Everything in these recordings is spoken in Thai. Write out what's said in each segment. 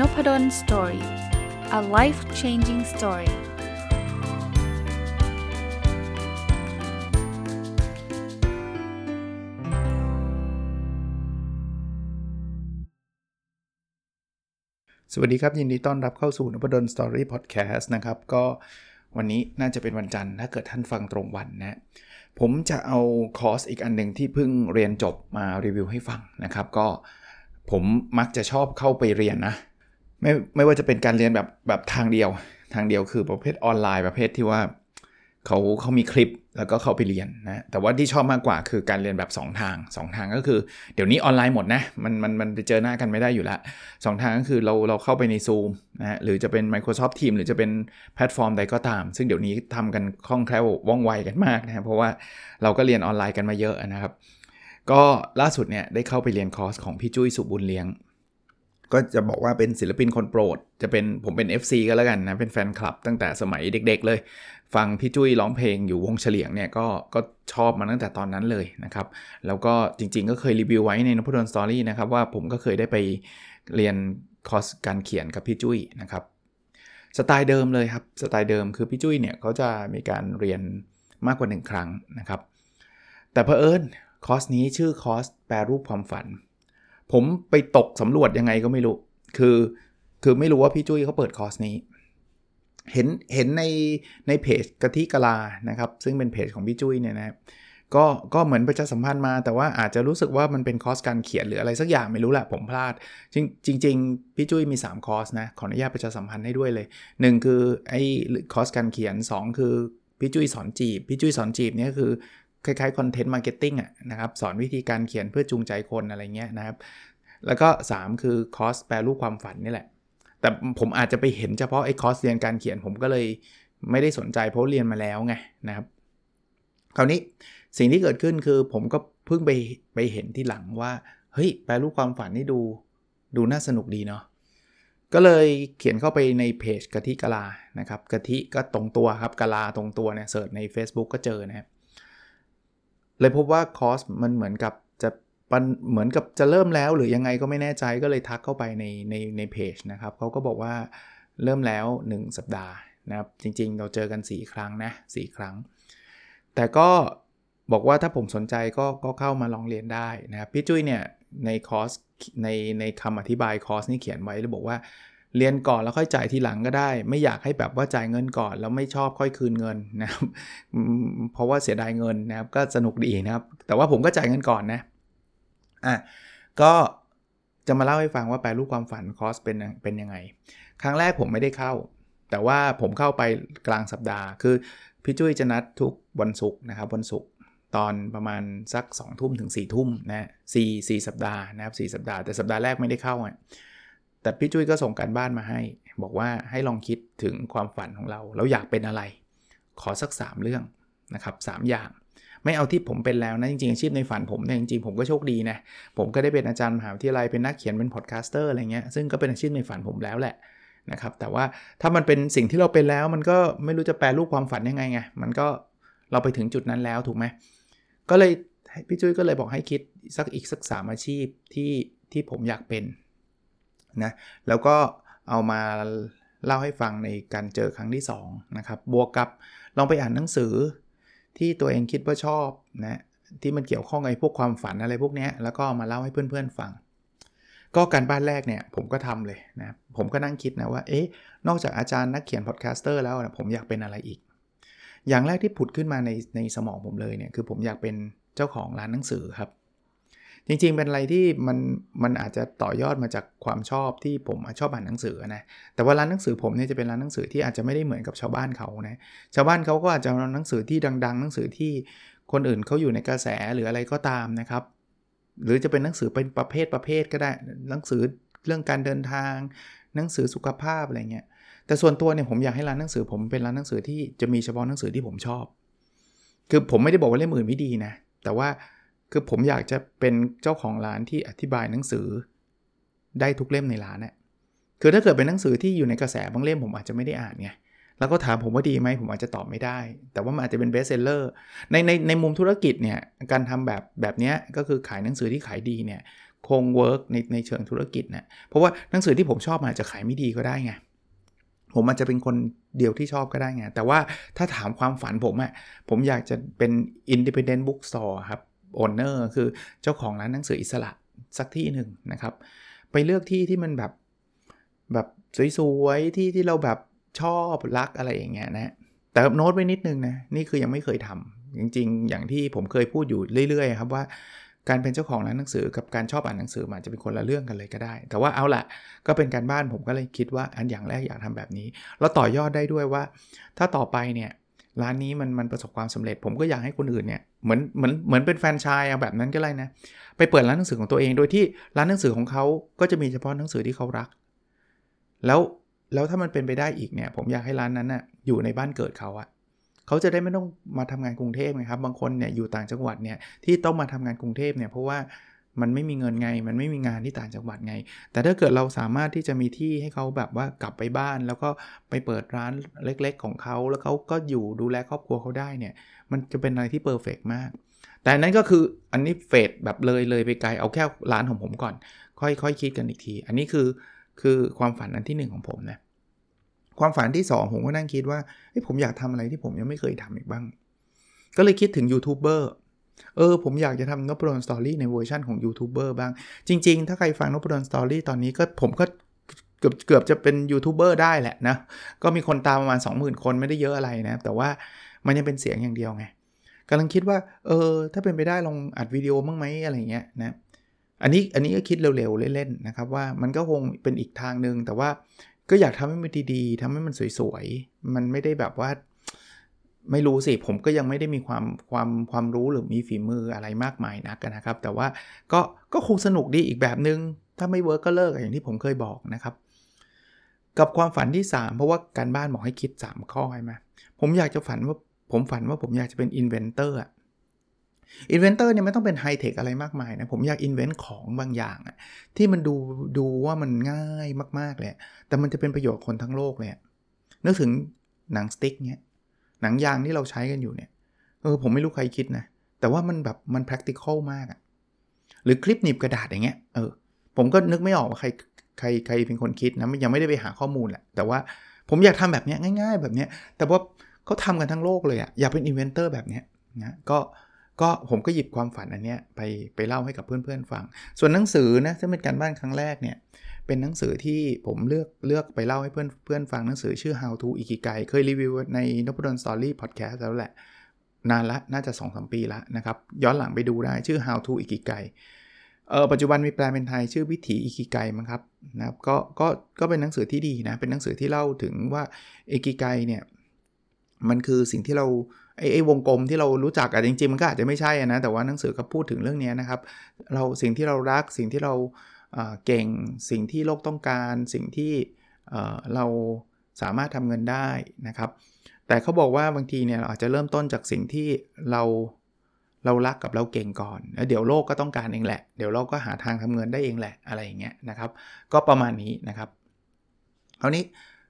Nopadol story a life changing story สวัสดีครับ ยินดีต้อนรับเข้าสู่นพดล story podcast นะครับ ก็วันนี้น่าจะเป็นวันจันทร์ถ้าเกิดท่านฟังตรงวันนะผมจะเอาคอร์สอีกอันหนึ่งที่เพิ่งเรียนจบมารีวิวให้ฟังนะครับ ก็ผมมักจะชอบเข้าไปเรียนนะ ไม่ไม่ว่าจะเป็นการเรียนแบบแบบทางเดียว ทางเดียวคือประเภทออนไลน์ประเภทที่ว่าเขาเขามีคลิปแล้วก็เข้าไปเรียนนะแต่ว่าที่ชอบมากกว่าคือการเรียนแบบ 2 ทาง 2 ทางก็คือ เดี๋ยวนี้ออนไลน์หมดนะมันมันมันไปเจอหน้ากันไม่ได้อยู่แล้วสทางก็คือเราเราเข้าไปใน Zoom นะหรือจะเป็น Microsoft Teams หรือจะเป็นแพลตฟอร์มใดก็ตาม ซึ่งเดี๋ยวนี้ทำกันคล่องแคล่วว่องไวกันมากนะเพราะว่าเราก็เรียนออนไลน์กันมาเยอะนะครับ ก็ล่าสุดเนี่ยได้เข้าไปเรียนคอร์สของพี่จุ้ยศุบุญเลี้ยง ก็จะบอกว่าเป็นศิลปินคนโปรด จะเป็นผมเป็น FC ก็แล้วกันนะ เป็นแฟนคลับตั้งแต่สมัยเด็กๆเลย ฟังพี่จุ้ยร้องเพลงอยู่วงเฉลียงเนี่ยก็ก็ชอบมาตั้งแต่ตอนนั้นเลยนะครับ แล้วก็จริงๆ ก็เคยรีวิวไว้ในนพดล story นะครับว่าผมก็เคยได้ไปเรียนคอร์สการเขียนกับพี่จุ้ยนะครับสไตล์เดิมเลยครับสไตล์เดิมคือพี่จุ้ยเนี่ยเขาจะมีการเรียนมากกว่า 1 ครั้งนะครับ แต่เพอเอิญคอร์สนี้ชื่อคอร์สแปรรูปความฝัน ผมไปตกสำรวจยังไงก็ไม่รู้ คือคือไม่รู้ว่าพี่จุ้ยเขาเปิดคอร์สนี้ เห็นเห็นในในเพจกะทิกะลานะครับ ซึ่งเป็นเพจของพี่จุ้ยเนี่ยนะก็ก็เหมือนประชาสัมพันธ์มา แต่ว่าอาจจะรู้สึกว่ามันเป็นคอร์สการเขียนหรืออะไรสักอย่างไม่รู้แหละผมพลาด จริงจริงพี่จุ้ยมี 3 คอร์สนะ ขออนุญาตประชาสัมพันธ์ให้ด้วยเลย 1 คือไอ้คอร์สการเขียน 2 คือพี่จุ้ยสอนจีบ พี่จุ้ยสอนจีบเนี่ยคือ คล้ายๆ content marketing อะนะครับสอนวิธีการเขียนเพื่อจูงใจคนอะไรเงี้ยนะครับ แล้วก็ 3 คือคอร์สแปรรูปความฝันนี่แหละ แต่ผมอาจจะไปเห็นเฉพาะไอ้คอร์สเรียนการเขียนผมก็เลยไม่ได้สนใจเพราะเรียนมาแล้วไงนะครับ คราวนี้สิ่งที่เกิดขึ้นคือผมก็เพิ่งไปไปเห็นที่หลังว่า เฮ้ย แปรรูปความฝันนี่ดูดูน่าสนุกดีเนาะก็เลยเขียนเข้าไปในเพจกะทิกะลานะครับกะทิก็ตรงตัวครับกะลาตรงตัวเนี่ยเสิร์ชใน Facebook ก็เจอนะครับ เลยพบว่าคอสมันเหมือนกับจะปันเหมือนกับจะเริ่มแล้วหรือยังไงก็ไม่แน่ใจก็เลยทักเข้าไปในในในเพจนะครับเขาก็บอกว่าเริ่มแล้ว 1 สัปดาห์นะครับจริงๆ เราเจอกัน 4 ครั้งนะ4ครั้ง แต่ก็บอกว่าถ้าผมสนใจก็ก็เข้ามาลองเรียนได้นะครับพี่จุ้ยเนี่ยในคอร์สในในคำอธิบายคอร์สนี่เขียนไว้เลยบอกว่า เรียนก่อนแล้วค่อยจ่ายทีหลังก็ได้ ไม่อยากให้แบบว่าจ่ายเงินก่อนแล้วไม่ชอบค่อยคืนเงินนะครับเพราะว่าเสียดายเงินนะครับก็สนุกดีนะครับ แต่ว่าผมก็จ่ายเงินก่อนนะอะก็จะมาเล่าให้ฟังว่าแปรรูปความฝันคอร์สเป็นเป็นยังไง ครั้งแรกผมไม่ได้เข้า แต่ว่าผมเข้าไปกลางสัปดาห์ คือพี่จุ้ยจะนัดทุกวันศุกร์นะครับวันศุกร์ตอนประมาณสัก2ทุ่มถึง4ี่ทุ่มนะสี่สี่สัปดาห์นะครับสสัปดาห์แต่สัปดาห์แรกไม่ได้เข้าอะ แต่พี่จุ้ยก็ส่งการบ้านมาให้ บอกว่าให้ลองคิดถึงความฝันของเรา เราอยากเป็นอะไร ขอสัก 3 เรื่องนะครับสอย่าง ไม่เอาที่ผมเป็นแล้วนะจริงๆอาชีพในฝันผมเนี่ยจริงๆผมก็โชคดีนะผมก็ได้เป็นอาจารย์มหาวิทยาลัยเป็นนักเขียนเป็นพอดแคสเตอร์อะไรเงี้ยซึ่งก็เป็นอาชีพในฝันผมแล้วแหละนะครับแต่ว่าถ้ามันเป็นสิ่งที่เราเป็นแล้ว มันก็ไม่รู้จะแปลรูปความฝันยังไงไงมันก็เราไปถึงจุดนั้นแล้วถูกไหมก็เลยพี่จุ้ยก็เลยบอกให้คิดสักอีกสักสามอาชีพที่ที่ผมอยากเป็น นะแล้วก็เอามาเล่าให้ฟังในการเจอครั้งที่2นะครับบวกกับลองไปอ่านหนังสือที่ตัวเองคิดว่าชอบนะที่มันเกี่ยวข้องกับพวกความฝันอะไรพวกนี้แล้วก็มาเล่าให้เพื่อนๆฟัง ก็การบ้านแรกเนี่ยผมก็ทำเลยนะผมก็นั่งคิดนะว่าเอ๊ะนอกจากอาจารย์นักเขียน podcaster แล้วนะผมอยากเป็นอะไรอีก อย่างแรกที่ผุดขึ้นมาในในสมองผมเลยเนี่ยคือผมอยากเป็นเจ้าของร้านหนังสือครับ จริงๆ เป็นอะไรที่มันมันอาจจะต่อยอดมาจากความชอบที่ผมชอบอ่านหนังสือนะ แต่ว่าร้านหนังสือผมเนี่ยจะเป็นร้านหนังสือที่อาจจะไม่ได้เหมือนกับชาวบ้านเขานะ ชาวบ้านเขาก็อาจจะเอาหนังสือที่ดัง ๆ หนังสือที่คนอื่นเขาอยู่ในกระแสหรืออะไรก็ตามนะครับ หรือจะเป็นหนังสือเป็นประเภทประเภทก็ได้ หนังสือเรื่องการเดินทาง หนังสือสุขภาพอะไรเงี้ย แต่ส่วนตัวเนี่ยผมอยากให้ร้านหนังสือผมเป็นร้านหนังสือที่จะมีเฉพาะหนังสือที่ผมชอบ คือผมไม่ได้บอกว่าเล่มอื่นไม่ดีนะ แต่ว่า คือผมอยากจะเป็นเจ้าของร้านที่อธิบายหนังสือ ได้ทุกเล่มในร้านเนี่ยคือถ้าเกิดเป็นหนังสือที่อยู่ในกระแสบางเล่มผมอาจจะไม่ได้อ่านไงแล้วก็ถามผมว่าดีไหมผมอาจจะตอบไม่ได้ แต่ว่ามันอาจจะเป็นเบสเซลเลอร์ในในในมุมธุรกิจเนี่ยการทำแบบแบบนี้ก็คือขายหนังสือที่ขายดีเนี่ยคง work ในในเชิงธุรกิจนะเพราะว่าหนังสือที่ผมชอบอาจจะขายไม่ดีก็ได้ไงผมอาจจะเป็นคนเดียวที่ชอบก็ได้ไงแต่ว่าถ้าถามความฝันผมอะผมอยากจะเป็น independent bookstore ครับ owner คือเจ้าของร้านหนังสืออิสระสักที่หนึ่งนะครับ ไปเลือกที่ที่มันแบบแบบสวยๆที่ที่เราแบบชอบรักอะไรอย่างเงี้ยนะแต่โน้ตไว้นิดนึงนะนี่คือยังไม่เคยทำจริง ๆ อย่างที่ผมเคยพูดอยู่เรื่อยๆครับว่าการเป็นเจ้าของร้านหนังสือกับการชอบอ่านหนังสือมันจะเป็นคนละเรื่องกันเลยก็ได้ แต่ว่าเอาละก็เป็นการบ้านผมก็เลยคิดว่าอันอย่างแรกอยากทำแบบนี้ แล้วต่อยอดได้ด้วยว่า ถ้าต่อไปเนี่ยร้านนี้มันมันประสบความสำเร็จ ผมก็อยากให้คนอื่นเนี่ย เหมือนเหมือนเหมือนเป็นแฟนชายเอาแบบนั้นก็ได้นะ ไปเปิดร้านหนังสือของตัวเองโดยที่ร้านหนังสือของเขาก็จะมีเฉพาะหนังสือที่เขารัก แล้วแล้วถ้ามันเป็นไปได้อีกเนี่ย ผมอยากให้ร้านนั้นนะ่ะอยู่ในบ้านเกิดเขาอะเขาจะได้ไม่ต้องมาทำงานกรุงเทพนะครับ บางคนเนี่ยอยู่ต่างจังหวัดเนี่ยที่ต้องมาทำงานกรุงเทพเนี่ยเพราะว่า มันไม่มีเงินไง มันไม่มีงานที่ต่างจังหวัดไง แต่ถ้าเกิดเราสามารถที่จะมีที่ให้เขาแบบว่ากลับไปบ้าน แล้วก็ไปเปิดร้านเล็กๆ ของเขาแล้วเขาก็อยู่ดูแลครอบครัวเขาได้เนี่ย มันจะเป็นอะไรที่เพอร์เฟกมาก แต่นั้นก็คืออันนี้เฟดแบบเลยเลยไปไกลเอาแค่ร้านของผมก่อน ค่อยๆคคิดกันอีกที อันนี้คือคือความฝันอันที่ 1 ของผมนะความฝันที่ 2 ผมก็นั่งคิดว่าผมอยากทำอะไรที่ผมยังไม่เคยทำอีกบ้าง ก็เลยคิดถึงยูทูบเบอร์ เออผมอยากจะทำนพดลสตอรี่ในเวอร์ชันของยูทูบเบอร์บ้าง จริง ๆ ถ้าใครฟังนพดลสตอรี่ตอนนี้ก็ผมก็เกือบเกือบจะเป็นยูทูบเบอร์ได้แหละนะ ก็มีคนตามประมาณ 20,000 คนไม่ได้เยอะอะไรนะ แต่ว่ามันยังเป็นเสียงอย่างเดียวไงกำลังคิดว่าเออถ้าเป็นไปได้ลองอัดวิดีโอบ้างไหมอะไรเงี้ยนะอันนี้อันนี้ก็คิดเร็วๆ เล่นๆนะครับว่ามันก็คงเป็นอีกทางหนึ่งแต่ว่าก็อยากทำให้มันดีๆทำให้มันสวยๆ มันไม่ได้แบบว่า ไม่รู้สิ ผมก็ยังไม่ได้มีความความความรู้หรือมีฝีมืออะไรมากมายนักนะครับ แต่ว่าก็ก็คงสนุกดีอีกแบบนึง ถ้าไม่เวิร์กก็เลิกอย่างที่ผมเคยบอกนะครับ กับความฝันที่ 3 เพราะว่าการบ้านบอกให้คิด 3 ข้อใช่ไหมผมอยากจะฝันว่าผมฝันว่าผมอยากจะเป็น inventor อะ inventor เนี่ยไม่ต้องเป็นไฮเทคอะไรมากมายนะ ผมอยาก invent ของบางอย่างอะที่มันดูดูว่ามันง่ายมากๆเลยแต่มันจะเป็นประโยชน์คนทั้งโลกเลยนึกถึงหนังสติ๊กเนี่ย หนังยางที่เราใช้กันอยู่เนี่ยเออผมไม่รู้ใครคิดนะ แต่ว่ามันแบบมัน practical มากอะหรือคลิปหนีบกระดาษอย่างเงี้ยเออผมก็นึกไม่ออกว่าใครใครใครเป็นคนคิดนะยังไม่ได้ไปหาข้อมูลแหละแต่ว่าผมอยากทำแบบเนี้ยง่าย ๆ แบบเนี้ยแต่ว่าเขาทำกันทั้งโลกเลยอะอยากเป็น inventor แบบเนี้ยนะก็ก็ผมก็หยิบความฝันอันเนี้ยไปไปเล่าให้กับเพื่อนๆฟัง ส่วนหนังสือนะซึ่งเป็นการบ้านครั้งแรกเนี่ย เป็นหนังสือที่ผมเลือกเลือกไปเล่าให้เพื่อนเพื่อนฟังหนังสือชื่อ How to Ikigai เคยรีวิวในนพดลสตอรี่พอดแคสต์แล้วแหละ นานละน่าจะ 2-3 ปีละนะครับ ย้อนหลังไปดูได้ชื่อ How to Ikigai เออปัจจุบันมีแปลเป็นไทยชื่อวิถีอิกิไกมั้งครับนะครับก็ก็ก็เป็นหนังสือที่ดีนะ เป็นหนังสือที่เล่าถึงว่าอิกิไกเนี่ยมันคือสิ่งที่เราไอ้วงกลมที่เรารู้จักอะจริงๆ มันก็อาจจะไม่ใช่นะ แต่ว่าหนังสือก็พูดถึงเรื่องนี้นะครับ เราสิ่งที่เรารักสิ่งที่เรา เก่งสิ่งที่โลกต้องการสิ่งที่เราสามารถทำเงินได้นะครับ แต่เขาบอกว่าบางทีเนี่ยเราอาจจะเริ่มต้นจากสิ่งที่เราเรารักกับเราเก่งก่อนแล้วเดี๋ยวโลกก็ต้องการเองแหละ เดี๋ยวเราก็หาทางทำเงินได้เองแหละอะไรอย่างเงี้ยนะครับ ก็ประมาณนี้นะครับคราวนี้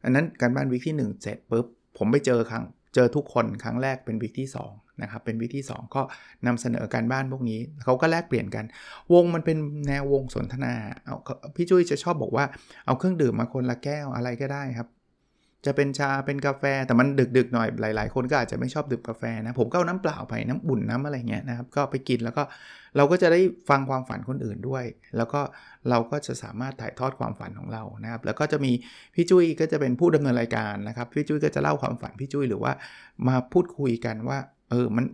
อันนั้นการบ้านวิกที่1เสร็จปุ๊บผมไปเจอครั้งเจอทุกคนครั้งแรกเป็นวิกที่ 2 นะครับเป็นวิกที่2ก็นำเสนอการบ้านพวกนี้เขาก็แลกเปลี่ยนกัน วงมันเป็นแนววงสนทนาเอาพี่จุ้ยจะชอบบอกว่าเอาเครื่องดื่มมาคนละแก้วอะไรก็ได้ครับ จะเป็นชาเป็นกาแฟแต่มันดึกๆหน่อยหลายๆ คนก็อาจจะไม่ชอบดื่มกาแฟนะผมก็เอาน้ำเปล่าไปน้ำบุ่นน้ำอะไรเงี้ยนะครับก็ไปกินแล้วก็เราก็จะได้ฟังความฝันคนอื่นด้วย แล้วก็เราก็จะสามารถถ่ายทอดความฝันของเรานะครับ แล้วก็จะมีพี่จุ้ยก็จะเป็นผู้ดำเนินรายการนะครับพี่จุ้ยก็จะเล่าความฝันพี่จุ้ยหรือว่ามาพูดคุยกันว่า เออมัน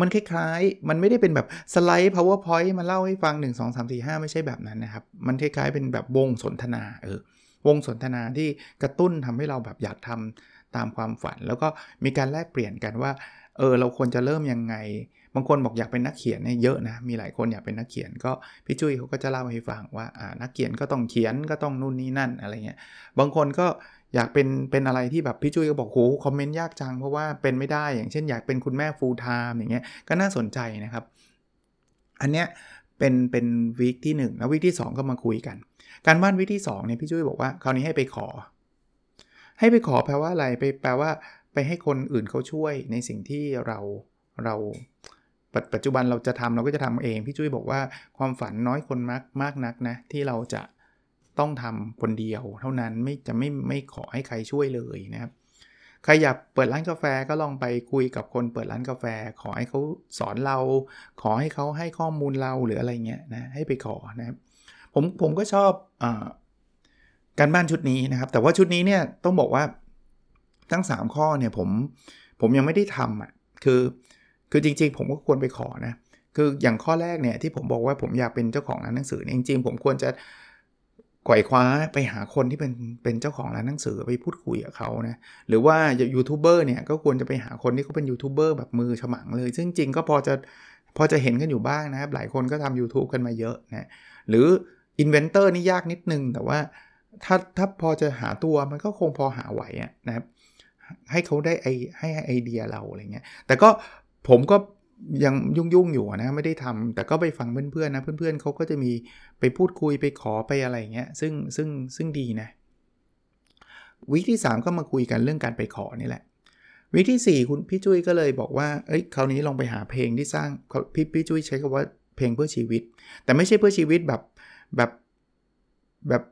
มันคล้ายๆ มันไม่ได้เป็นแบบสไลด์ powerpoint มาเล่าให้ฟัง 1 2 3 4 5 ไม่ใช่แบบนั้นนะครับ มันคล้ายๆ เป็นแบบวงสนทนาเออวงสนทนาที่กระตุ้นทำให้เราแบบอยากทำตามความฝัน แล้วก็มีการแลกเปลี่ยนกันว่าเออเราควรจะเริ่มยังไง บางคนบอกอยากเป็นนักเขียนเนี่ยเยอะนะ มีหลายคนอยากเป็นนักเขียนก็พี่จุ้ยเขาก็จะเล่าให้ฟังว่าอ่านักเขียนก็ต้องเขียนก็ต้องนู่นนี่นั่นอะไรเงี้ยบางคนก็ อยากเป็นเป็นอะไรที่แบบพี่จุ้ยก็บอกโหคอมเมนต์ยากจังเพราะว่าเป็นไม่ได้อย่างเช่นอยากเป็นคุณแม่ full-time อย่างเงี้ยก็น่าสนใจนะครับ อันเนี้ยเป็นเป็น week ที่ 1 แล้ว week ที่ 2 ก็มาคุยกัน การบ้าน week ที่ 2เนี่ยพี่จุ้ยบอกว่าคราวนี้ให้ไปขอ ให้ไปขอแปลว่าอะไรไปแปลว่าไปให้คนอื่นเขาช่วยในสิ่งที่เราเราปัจปัจจุบันเราจะทำเราก็จะทำเอง พี่จุ้ยบอกว่าความฝันน้อยคนมากมากนักนะที่เราจะ ต้องทำคนเดียว เท่านั้นไม่จะไม่ไม่ขอให้ใครช่วยเลยนะครับใครอยากเปิดร้านกาแฟก็ลองไปคุยกับคนเปิดร้านกาแฟ ขอให้เขาสอนเรา ขอให้เขาให้ข้อมูลเราหรืออะไรเงี้ยนะให้ไปขอนะครับผมผมก็ชอบอการบ้านชุดนี้นะครับ แต่ว่าชุดนี้เนี่ยต้องบอกว่าทั้ง 3 ข้อเนี่ยผมผมยังไม่ได้ทำอะคือคือจริง ๆ ผมก็ควรไปขอนะคืออย่างข้อแรกเนี่ยที่ผมบอกว่าผมอยากเป็นเจ้าของร้านหนังสือจริงๆ ผมควรจะ ขว่คว้าไปหาคนที่เป็นเป็นเจ้าของร้านหนังสือไปพูดคุยกับเขานะหรือว่ายูทูบเบอร์เนี่ยก็ควรจะไปหาคนที่เขาเป็นยูทูบเบอร์แบบมือฉมังเลย ซึ่งจริงก็พอจะพอจะเห็นกันอยู่บ้างนะครับ หลายคนก็ทำ YouTube กันมาเยอะนะหรือ inventor นี่ยากนิดนึง แต่ว่าถ้าถ้าพอจะหาตัวมันก็คงพอหาไหวนะครับให้เขาได้ไอให้ไอเดียเราอะไรเงี้ยแต่ก็ผมก็ ยังยุ่งๆอยู่นะไม่ได้ทำแต่ก็ไปฟังเพื่อนๆนะเพื่อนๆเขาก็จะมีไปพูดคุยไปขอไปอะไรเงี้ยซึ่งซึ่งซึ่งดีนะวิที่ 3 ก็มาคุยกันเรื่องการไปขอนี่แหละ วิที่ 4 คุณพี่จุ้ยก็เลยบอกว่าเอ้ยคราวนี้ลองไปหาเพลงที่สร้างพี่พี่จุ้ยใช้คำว่าเพลงเพื่อชีวิต แต่ไม่ใช่เพื่อชีวิตแบบแบบแบบ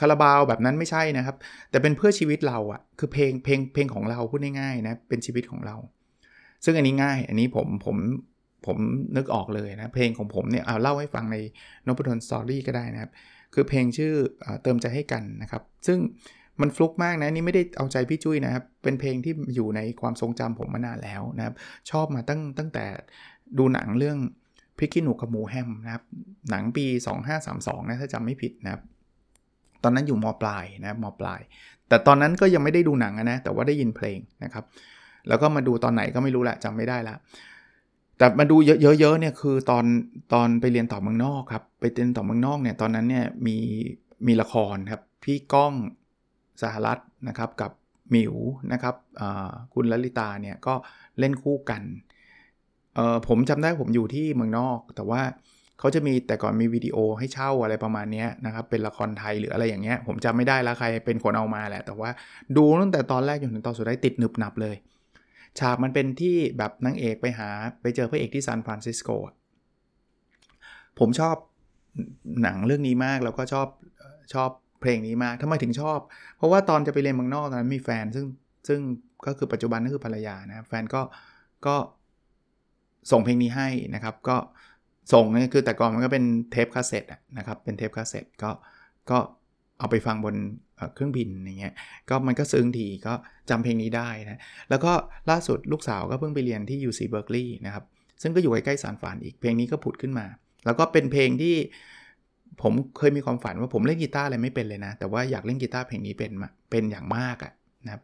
คาราบาวแบบนั้นไม่ใช่นะครับ แต่เป็นเพื่อชีวิตเราอะคือเพลงเพลงเพลงของเราพูดง่ายๆนะเป็นชีวิตของเรา ซึ่งอันนี้ง่ายอันนี้ผมผมผมนึกออกเลยนะเพลงของผมเนี่ยเอาเล่าให้ฟังในนพดลสตอรี่ก็ได้นะครับ คือเพลงชื่อเติมใจให้กันนะครับ ซึ่งมันฟลุกมากนะนี่ไม่ได้เอาใจพี่จุ้ยนะครับ เป็นเพลงที่อยู่ในความทรงจำผมมานานแล้วนะครับ ชอบมาตั้งตั้งแต่ดูหนังเรื่องพริกขี้หนูกับหมูแฮมนะครับ หนังปี 2532นะถ้าจำไม่ผิดนะครับ ตอนนั้นอยู่มปลายนะมปลาย แต่ตอนนั้นก็ยังไม่ได้ดูหนังนะแต่ว่าได้ยินเพลงนะครับ แล้วก็มาดูตอนไหนก็ไม่รู้แหละจำไม่ได้ละแต่มาดูเยอะๆเนี่ยคือตอนตอนไปเรียนต่อเมืองนอกครับไปเรียนต่อเมืองนอกเนี่ยตอนนั้นเนี่ยมีมีละครครับพี่ก้องสหรัฐนะครับกับหมิวนะครับคุณลลิตาเนี่ยก็เล่นคู่กันผมจำได้ผมอยู่ที่เมืองนอก แต่ว่าเขาจะมีแต่ก่อนมีวิดีโอให้เช่าอะไรประมาณนี้นะครับเป็นละครไทยหรืออะไรอย่างเงี้ยผมจำไม่ได้ล้วใครเป็นคนเอามาแหละ แต่ว่าดูตั้งแต่ตอนแรกจนถึงตอนสุดท้ายติดหนึบหนับเลย ฉากมันเป็นที่แบบนางเอกไปหาไปเจอพระเอกที่ซานฟรานซิสโกผมชอบหนังเรื่องนี้มากแล้วก็ชอบชอบเพลงนี้มากทำไมถึงชอบ เพราะว่าตอนจะไปเรียนเมืองนอกตอนนั้นมีแฟน ซึ่งซึ่งก็คือปัจจุบันก็คือภรรยานะแฟนก็ก็ส่งเพลงนี้ให้นะครับ ก็ส่งนี่คือแต่ก่อนมันก็เป็นเทปคาสเซ็ตนะครับเป็นเทปคาสเซ็ตก็ก็ เอาไปฟังบนเครื่องบินอย่างเงี้ยก็มันก็ซึ้งทีก็จำเพลงนี้ได้นะ แล้วก็ล่าสุดลูกสาวก็เพิ่งไปเรียนที่ UC Berkeley นะครับ ซึ่งก็อยู่ใกล้ๆซานฟรานอีกเพลงนี้ก็ผุดขึ้นมา แล้วก็เป็นเพลงที่ผมเคยมีความฝันว่าผมเล่นกีตาร์อะไรไม่เป็นเลยนะ แต่ว่าอยากเล่นกีตาร์เพลงนี้เป็นเป็นอย่างมากอะนะครับ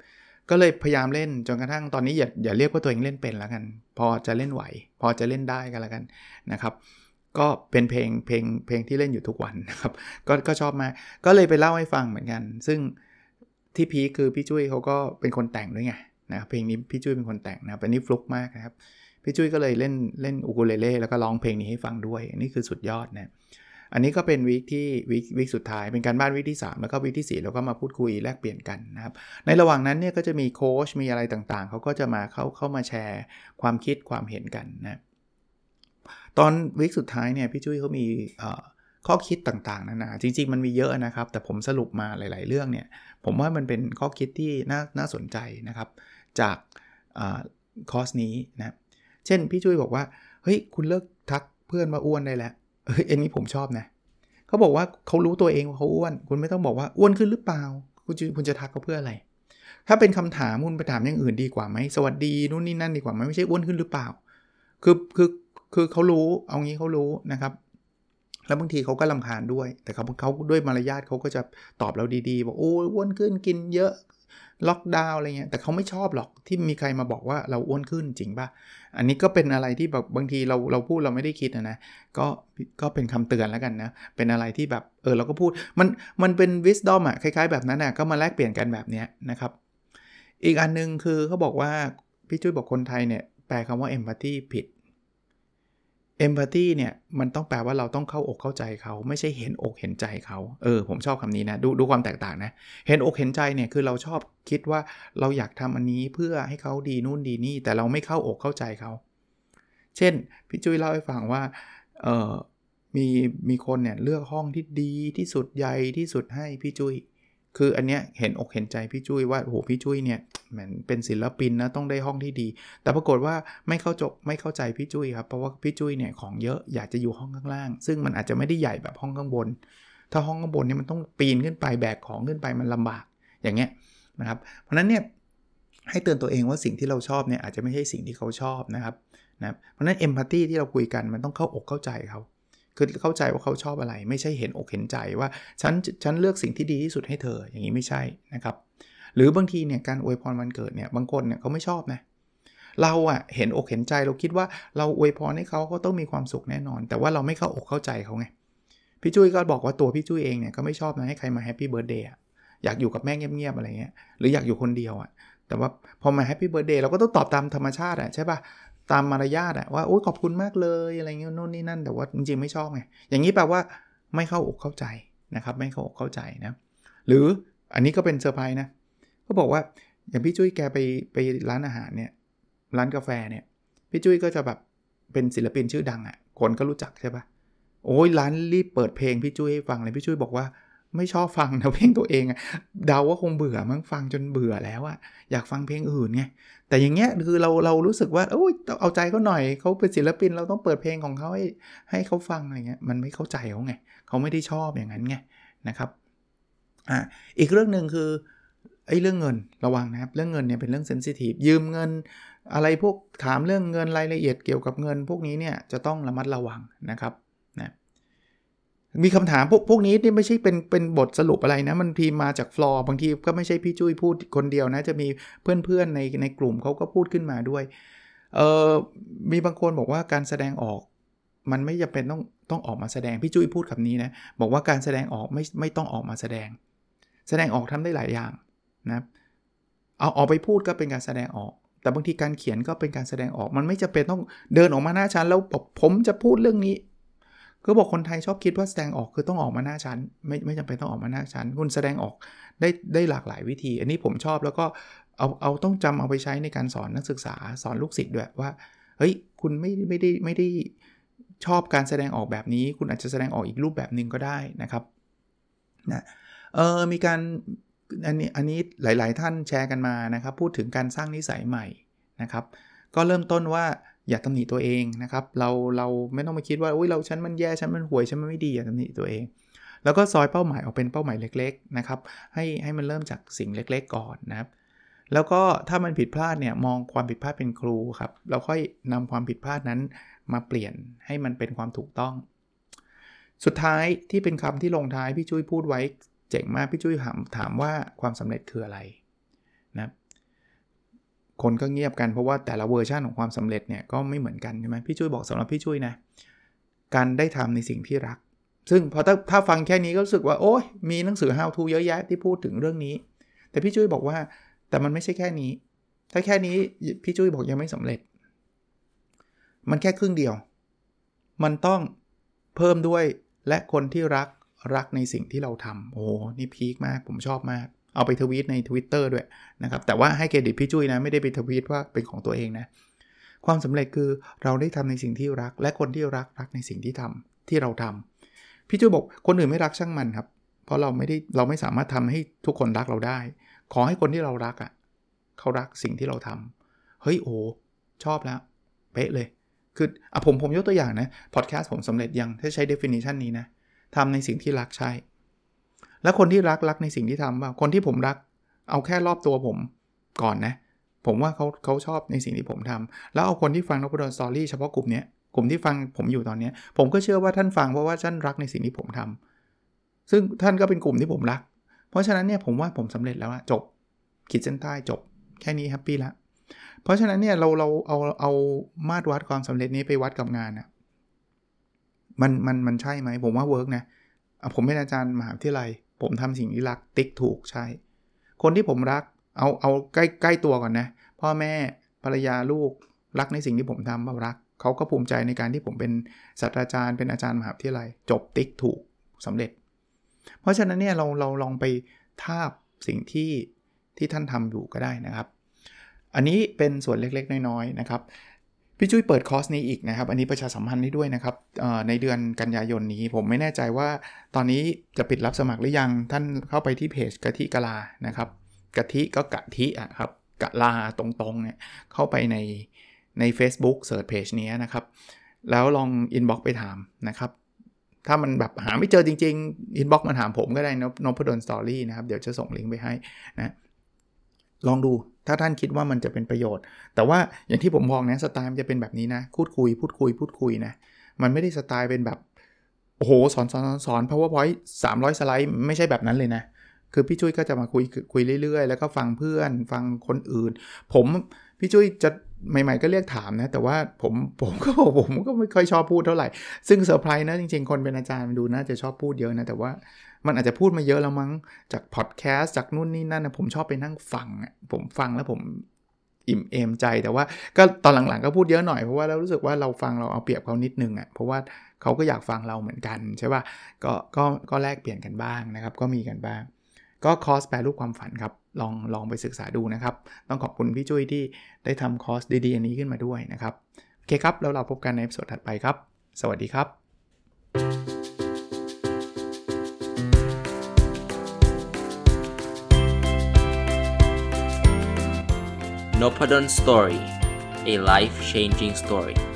ก็เลยพยายามเล่นจนกระทั่งตอนนี้อย่าอย่าเรียกว่าตัวเองเล่นเป็นแล้วกัน พอจะเล่นไหว พอจะเล่นได้กันแล้วกันนะครับ ก็เป็นเพลงเพลงเพลงที่เล่นอยู่ทุกวันนะครับก็ก็ชอบมากก็เลยไปเล่าให้ฟังเหมือนกัน ซึ่งที่พีคือพี่จุ้ยเขาก็เป็นคนแต่งด้วยไงนะเพลงนี้พี่จุ้ยเป็นคนแต่งนะเป็นนี่ฟลุกมากนะครับพี่จุ้ยก็เลยเล่นเล่นอูคูเลเล่แล้วก็ร้องเพลงนี้ให้ฟังด้วยอันนี้คือสุดยอดนะอันนี้ก็เป็นวิกที่วิกวิกสุดท้ายเป็นการบ้านวิกที่ 3 แล้วก็วิกที่4เราก็มาพูดคุยแลกเปลี่ยนกันนะครับในระหว่างนั้นเนี่ยก็จะมีโค้ชมีอะไรต่างๆเขาก็จะมาเข้าเข้ามาแชร์ความคิดความเห็นกันนะ ตอนวิกสุดท้ายเนี่ยพี่จุ้ยเขามีข้อคิดต่างๆนานาจริง ๆ มันมีเยอะนะครับ แต่ผมสรุปมาหลาย ๆ เรื่องเนี่ย ผมว่ามันเป็นข้อคิดที่น่าน่าสนใจนะครับ จากคอร์สนี้นะ เช่นพี่จุ้ยบอกว่า เฮ้ย คุณเลิกทักเพื่อนมาอ้วนได้แล้วเฮ้ยอันนี้ผมชอบนะเขาบอกว่าเขารู้ตัวเองว่าเขาอ้วน คุณไม่ต้องบอกว่าอ้วนขึ้นหรือเปล่า คุณจะคุณจะทักเขาเพื่ออะไร ถ้าเป็นคำถามคุณไปถามอย่างอื่นดีกว่าไหมสวัสดีนู่นนี่นั่นดีกว่าไหมไม่ใช่อ้วนขึ้นหรือเปล่า คือคือ คือเขารู้เอางี้เขารู้นะครับ แล้วบางทีเขาก็ลำคาญด้วย แต่เขาเขาด้วยมารยาทเขาก็จะตอบเราดีๆบอกโอ้อ้วนขึ้นกินเยอะล็อกดาวน์อะไรเงี้ยแต่เขาไม่ชอบหรอกที่มีใครมาบอกว่าเราอ้วนขึ้นจริงป่ะ อันนี้ก็เป็นอะไรที่แบบบางทีเราเราพูดเราไม่ได้คิดนะนะก็ก็เป็นคำเตือนแล้วกันนะ เป็นอะไรที่แบบเออเราก็พูดมันมันเป็นวิสดอมอะคล้ายๆแบบนั้นนะก็มาแลกเปลี่ยนกันแบบเนี้ยนะครับ อีกอันนึงคือเขาบอกว่า พี่จุ้ยบอกคนไทยเนี่ยแปลคำว่าเอมพัตตีผิด เอมพัตตีเนี่ยมันต้องแปลว่าเราต้องเข้าอกเข้าใจเขาไม่ใช่เห็นอกเห็นใจเขาเออผมชอบคำนี้นะดูดูความแตกต่างนะ เห็นอกเห็นใจเนี่ยคือเราชอบคิดว่าเราอยากทำอันนี้เพื่อให้เขาดีนู่นดีนี่ แต่เราไม่เข้าอกเข้าใจเขา เช่นพี่จุ้ยเล่าให้ฟังว่าเออมีมีคนเนี่ยเลือกห้องที่ดีที่สุดใหญ่ที่สุดให้พี่จุ้ย คืออันเนี้ยเห็นอกเห็นใจพี่จุ้ยว่าโอ้โหพี่จุ้ยเนี่ยเหมือนเป็นศิลปินนะต้องได้ห้องที่ดี แต่ปรากฏว่าไม่เข้าจบไม่เข้าใจพี่จุ้ยครับเพราะว่าพี่จุ้ยเนี่ยของเยอะอยากจะอยู่ห้องข้างล่าง ซึ่งมันอาจจะไม่ได้ใหญ่แบบห้องข้างบน ถ้าห้องข้างบนเนี่ยมันต้องปีนขึ้นไปแบกของขึ้นไปมันลำบากอย่างเงี้ยนะครับเพราะนั้นเนี่ยให้เตือนตัวเองว่าสิ่งที่เราชอบเนี่ยอาจจะไม่ใช่สิ่งที่เขาชอบนะครับนะเพราะนั้นเอมพัตตีที่เราคุยกันมันต้องเข้าอกเข้าใจเขา คือเข้าใจว่าเขาชอบอะไร ไม่ใช่เห็นอกเห็นใจว่าฉันฉันเลือกสิ่งที่ดีที่สุดให้เธออย่างนี้ไม่ใช่นะครับ หรือบางทีเนี่ยการอวยพรวันเกิดเนี่ยบางคนเนี่ยเขาไม่ชอบนะเราอะเห็นอกเห็นใจเราคิดว่าเราอวยพรให้เขาเขาต้องมีความสุขแน่นอน แต่ว่าเราไม่เข้าอกเข้าใจเขาไงพี่จุ้ยก็บอกว่าตัวพี่จุ้ยเองเนี่ยก็ไม่ชอบนะให้ใครมา happy birthday อยากอยู่กับแม่เงียบๆอะไรเงี้ยหรืออยากอยู่คนเดียวอะแต่ว่าพอมา happy birthday เราก็ต้องตอบตามธรรมชาติอะใช่ปะ ตามมารยาทอะว่าโอ้ยขอบคุณมากเลยอะไรเงี้ยโน่นนี่นั่น แต่ว่าจริงๆไม่ชอบไงอย่างนี้แปลว่าไม่เข้าอกเข้าใจนะครับ ไม่เข้าอกเข้าใจนะหรืออันนี้ก็เป็นเซอร์ไพรส์นะก็บอกว่าอย่างพี่จุ้ยแกไปไปร้านอาหารเนี่ยร้านกาแฟเนี่ยพี่จุ้ยก็จะแบบเป็นศิลปินชื่อดังอะ่ะคนก็รู้จักใช่ปะโอ้ยร้านรีบเปิดเพลงพี่จุ้ยให้ฟังเลยพี่จุ้ยบอกว่า ไม่ชอบฟังนะเพลงตัวเองอะเดาว่าคงเบื่อมั้งฟังจนเบื่อแล้วอะอยากฟังเพลงอื่นไงแต่อย่างเงี้ยคือเราเรารู้สึกว่าโอ้ยเอาใจเขาหน่อยเขาเป็นศิลปินเราต้องเปิดเพลงของเขาให้ให้เขาฟังอะไรเงี้ยมันไม่เข้าใจเขาไงเขาไม่ได้ชอบอย่างนั้นไงนะครับอ่าอีกเรื่องหนึ่งคือไอ้เรื่องเงินระวังนะครับ เรื่องเงินเนี่ยเป็นเรื่องเซนซิทีฟยืมเงิน อะไรพวกถามเรื่องเงินรายละเอียดเกี่ยวกับเงิน พวกนี้เนี่ยจะต้องระมัดระวังนะครับ มีคำถามพวกพวกนี้นี่ไม่ใช่เป็นเป็นบทสรุปอะไรนะมันทีมาจากฟลอร์บางทีก็ไม่ใช่พี่จุ้ยพูดคนเดียวนะ จะมีเพื่อนๆในในกลุ่มเขาก็พูดขึ้นมาด้วยเออมีบางคนบอกว่าการแสดงออก มันไม่จำเป็นต้องต้องออกมาแสดงพี่จุ้ยพูดคำนี้นะบอกว่าการแสดงออกไม่ไม่ต้องออกมาแสดง แสดงออกทำได้หลายอย่างนะเอาออกไปพูดก็เป็นการแสดงออก แต่บางทีการเขียนก็เป็นการแสดงออก มันไม่จำเป็นต้องเดินออกมาหน้าชั้นแล้วบอกผมจะพูดเรื่องนี้ ก็บอกคนไทยชอบคิดว่าแสดงออกคือต้องออกมาหน้าชั้น ไม่ไม่จำเป็นต้องออกมาหน้าชั้น คุณแสดงออกได้ได้หลากหลายวิธี อันนี้ผมชอบแล้วก็เอาเอาต้องจำเอาไปใช้ในการสอนนักศึกษาสอนลูกศิษย์ด้วยว่าเฮ้ยคุณไม่ไม่ได้ไม่ได้ชอบการแสดงออกแบบนี้ คุณอาจจะแสดงออกอีกรูปแบบหนึ่งก็ได้นะครับนะเออมีการอันนี้อันนี้หลาย ๆ ท่านแชร์กันมานะครับ พูดถึงการสร้างนิสัยใหม่นะครับ ก็เริ่มต้นว่า อย่าตำหนิตัวเองนะครับ เราเราไม่ต้องมาคิดว่าอุ้ยเราฉันมันแย่ฉันมันห่วยฉันมันไม่ดีอย่าตำหนิตัวเอง แล้วก็ซอยเป้าหมายออกเป็นเป้าหมายเล็กๆนะครับให้ให้มันเริ่มจากสิ่งเล็กๆ ก่อนนะครับ แล้วก็ถ้ามันผิดพลาดเนี่ยมองความผิดพลาดเป็นครูครับเราค่อยนำความผิดพลาดนั้นมาเปลี่ยนให้มันเป็นความถูกต้อง สุดท้ายที่เป็นคำที่ลงท้ายพี่จุ้ยพูดไว้เจ๋งมากพี่จุ้ยถามถามว่าความสำเร็จคืออะไร คนก็เงียบกันเพราะว่าแต่ละเวอร์ชันของความสำเร็จเนี่ยก็ไม่เหมือนกันใช่ไหมพี่จุ้ยบอกสำหรับพี่จุ้ยนะการได้ทำในสิ่งที่รัก ซึ่งพอถ้าถ้าฟังแค่นี้ก็รู้สึกว่าโอ้ยมีหนังสือ how to เยอะแยะที่พูดถึงเรื่องนี้ แต่พี่จุ้ยบอกว่าแต่มันไม่ใช่แค่นี้ ถ้าแค่นี้พี่จุ้ยบอกยังไม่สำเร็จ มันแค่ครึ่งเดียว มันต้องเพิ่มด้วยและคนที่รักรักในสิ่งที่เราทำโอ้นี่พีคมากผมชอบมาก เอาไปทวีตใน Twitter ด้วยนะครับแต่ว่าให้เครดิตพี่จุ้ยนะไม่ได้ไปทวีตว่าเป็นของตัวเองนะความสำเร็จคือเราได้ทำในสิ่งที่รัก และคนที่รักรักในสิ่งที่ทำที่เราทำพี่จุ้ยบอกคนอื่นไม่รักช่างมันครับ เพราะเราไม่ได้เราไม่สามารถทำให้ทุกคนรักเราได้ ขอให้คนที่เรารักอะ่ะเขารักสิ่งที่เราทำเฮ้ยโอ้ชอบแล้ว เป๊ะเลย คืออะผมผมยกตัวอย่างนะพอดแคสต์ผมสำเร็จยังถ้าใช้ definition นี้นะทำในสิ่งที่รักใช่ แล้วคนที่รักรักในสิ่งที่ทำว่าคนที่ผมรัก เอาแค่รอบตัวผมก่อนนะ ผมว่าเขาเขาชอบในสิ่งที่ผมทำแล้วเอาคนที่ฟังนพดลสตอรี่เฉพาะกลุ่มนี้กลุ่มที่ฟังผมอยู่ตอนนี้ ผมก็เชื่อว่าท่านฟังเพราะว่าท่านรักในสิ่งที่ผมทำซึ่งท่านก็เป็นกลุ่มที่ผมรัก เพราะฉะนั้นเนี่ยผมว่าผมสำเร็จแล้วอะจบขีดเส้นใต้จบแค่นี้ happy ละเพราะฉะนั้นเนี่ยเราเราเอาเอามาตรวัดความสำเร็จนี้ไปวัดกับงานอะมันมันมันใช่ไหมผมว่า work นะผมเป็นอาจารย์มหาวิทยาลัย ผมทำสิ่งที่รักติ๊กถูกใช่ คนที่ผมรักเอาเอาใกล้ใกล้ตัวก่อนนะ พ่อแม่ภรรยาลูกรักในสิ่งที่ผมทำเขารักเขาก็ภูมิใจในการที่ผมเป็นศาสตราจารย์เป็นอาจารย์มหาวิทยาลัย จบติ๊กถูกสำเร็จ เพราะฉะนั้นเนี่ยเราเราลองไปทาบสิ่งที่ที่ท่านทำอยู่ก็ได้นะครับ อันนี้เป็นส่วนเล็กๆ น้อยๆนะครับ พี่จุ้ยเปิดคอร์สนี้อีกนะครับ อันนี้ประชาสัมพันธ์ให้ด้วยนะครับในเดือนกันยายนนี้ผมไม่แน่ใจว่าตอนนี้จะปิดรับสมัครหรือยังท่านเข้าไปที่เพจกะทิกะลานะครับกะทิก็กะทิอะครับกะลาตรงๆเนี่ยเข้าไปในใน Facebook search เพจนี้นะครับ แล้วลอง inbox ไปถามนะครับ ถ้ามันแบบหาไม่เจอจริงๆ inbox มาถามผมก็ได้นนพดลสตอรี่นะครับ เดี๋ยวจะส่งลิงก์ไปให้นะ ลองดูถ้าท่านคิดว่ามันจะเป็นประโยชน์ แต่ว่าอย่างที่ผมบอกนะสไตล์มันจะเป็นแบบนี้นะพูดคุย พูดคุย พูดคุยนะมันไม่ได้สไตล์เป็นแบบโอ้โหสอนสอนสอน PowerPoint 300 สไลด์ไม่ใช่แบบนั้นเลยนะ คือพี่จุ้ยก็จะมาคุยคุยเรื่อยๆ แล้วก็ฟังเพื่อนฟังคนอื่น ผมพี่จุ้ยจะ ใหม่ๆก็เรียกถามนะ แต่ว่าผมผมก็ผมก็ไม่ค่อยชอบพูดเท่าไหร่ ซึ่งเซอร์ไพรส์นะจริงๆ คนเป็นอาจารย์ดูน่าจะชอบพูดเยอะนะ แต่ว่ามันอาจจะพูดมาเยอะแล้วมั้งจากพอดแคสต์จากนู่นนี่นั่นนะผมชอบไปนั่งฟังผมฟังแล้วผมอิ่มเอมใจแต่ว่าก็ตอนหลังๆก็พูดเยอะหน่อยเพราะว่าเรารู้สึกว่าเราฟังเราเอาเปรียบเขานิดนึงอะ่ะเพราะว่าเขาก็อยากฟังเราเหมือนกันใช่ป่ะก็ก็ก็แลกเปลี่ยนกันบ้างนะครับ ก็มีกันบ้าง ก็คอร์สแปลรูปความฝันครับ ลองลองไปศึกษาดูนะครับ ต้องขอบคุณพี่จุ้ยที่ได้ทำคอร์สดีๆอันนี้ขึ้นมาด้วยนะครับ โอเคครับ แล้วเราพบกันในสดถัดไปครับ สวัสดีครับ n o p a d o n Story a life changing story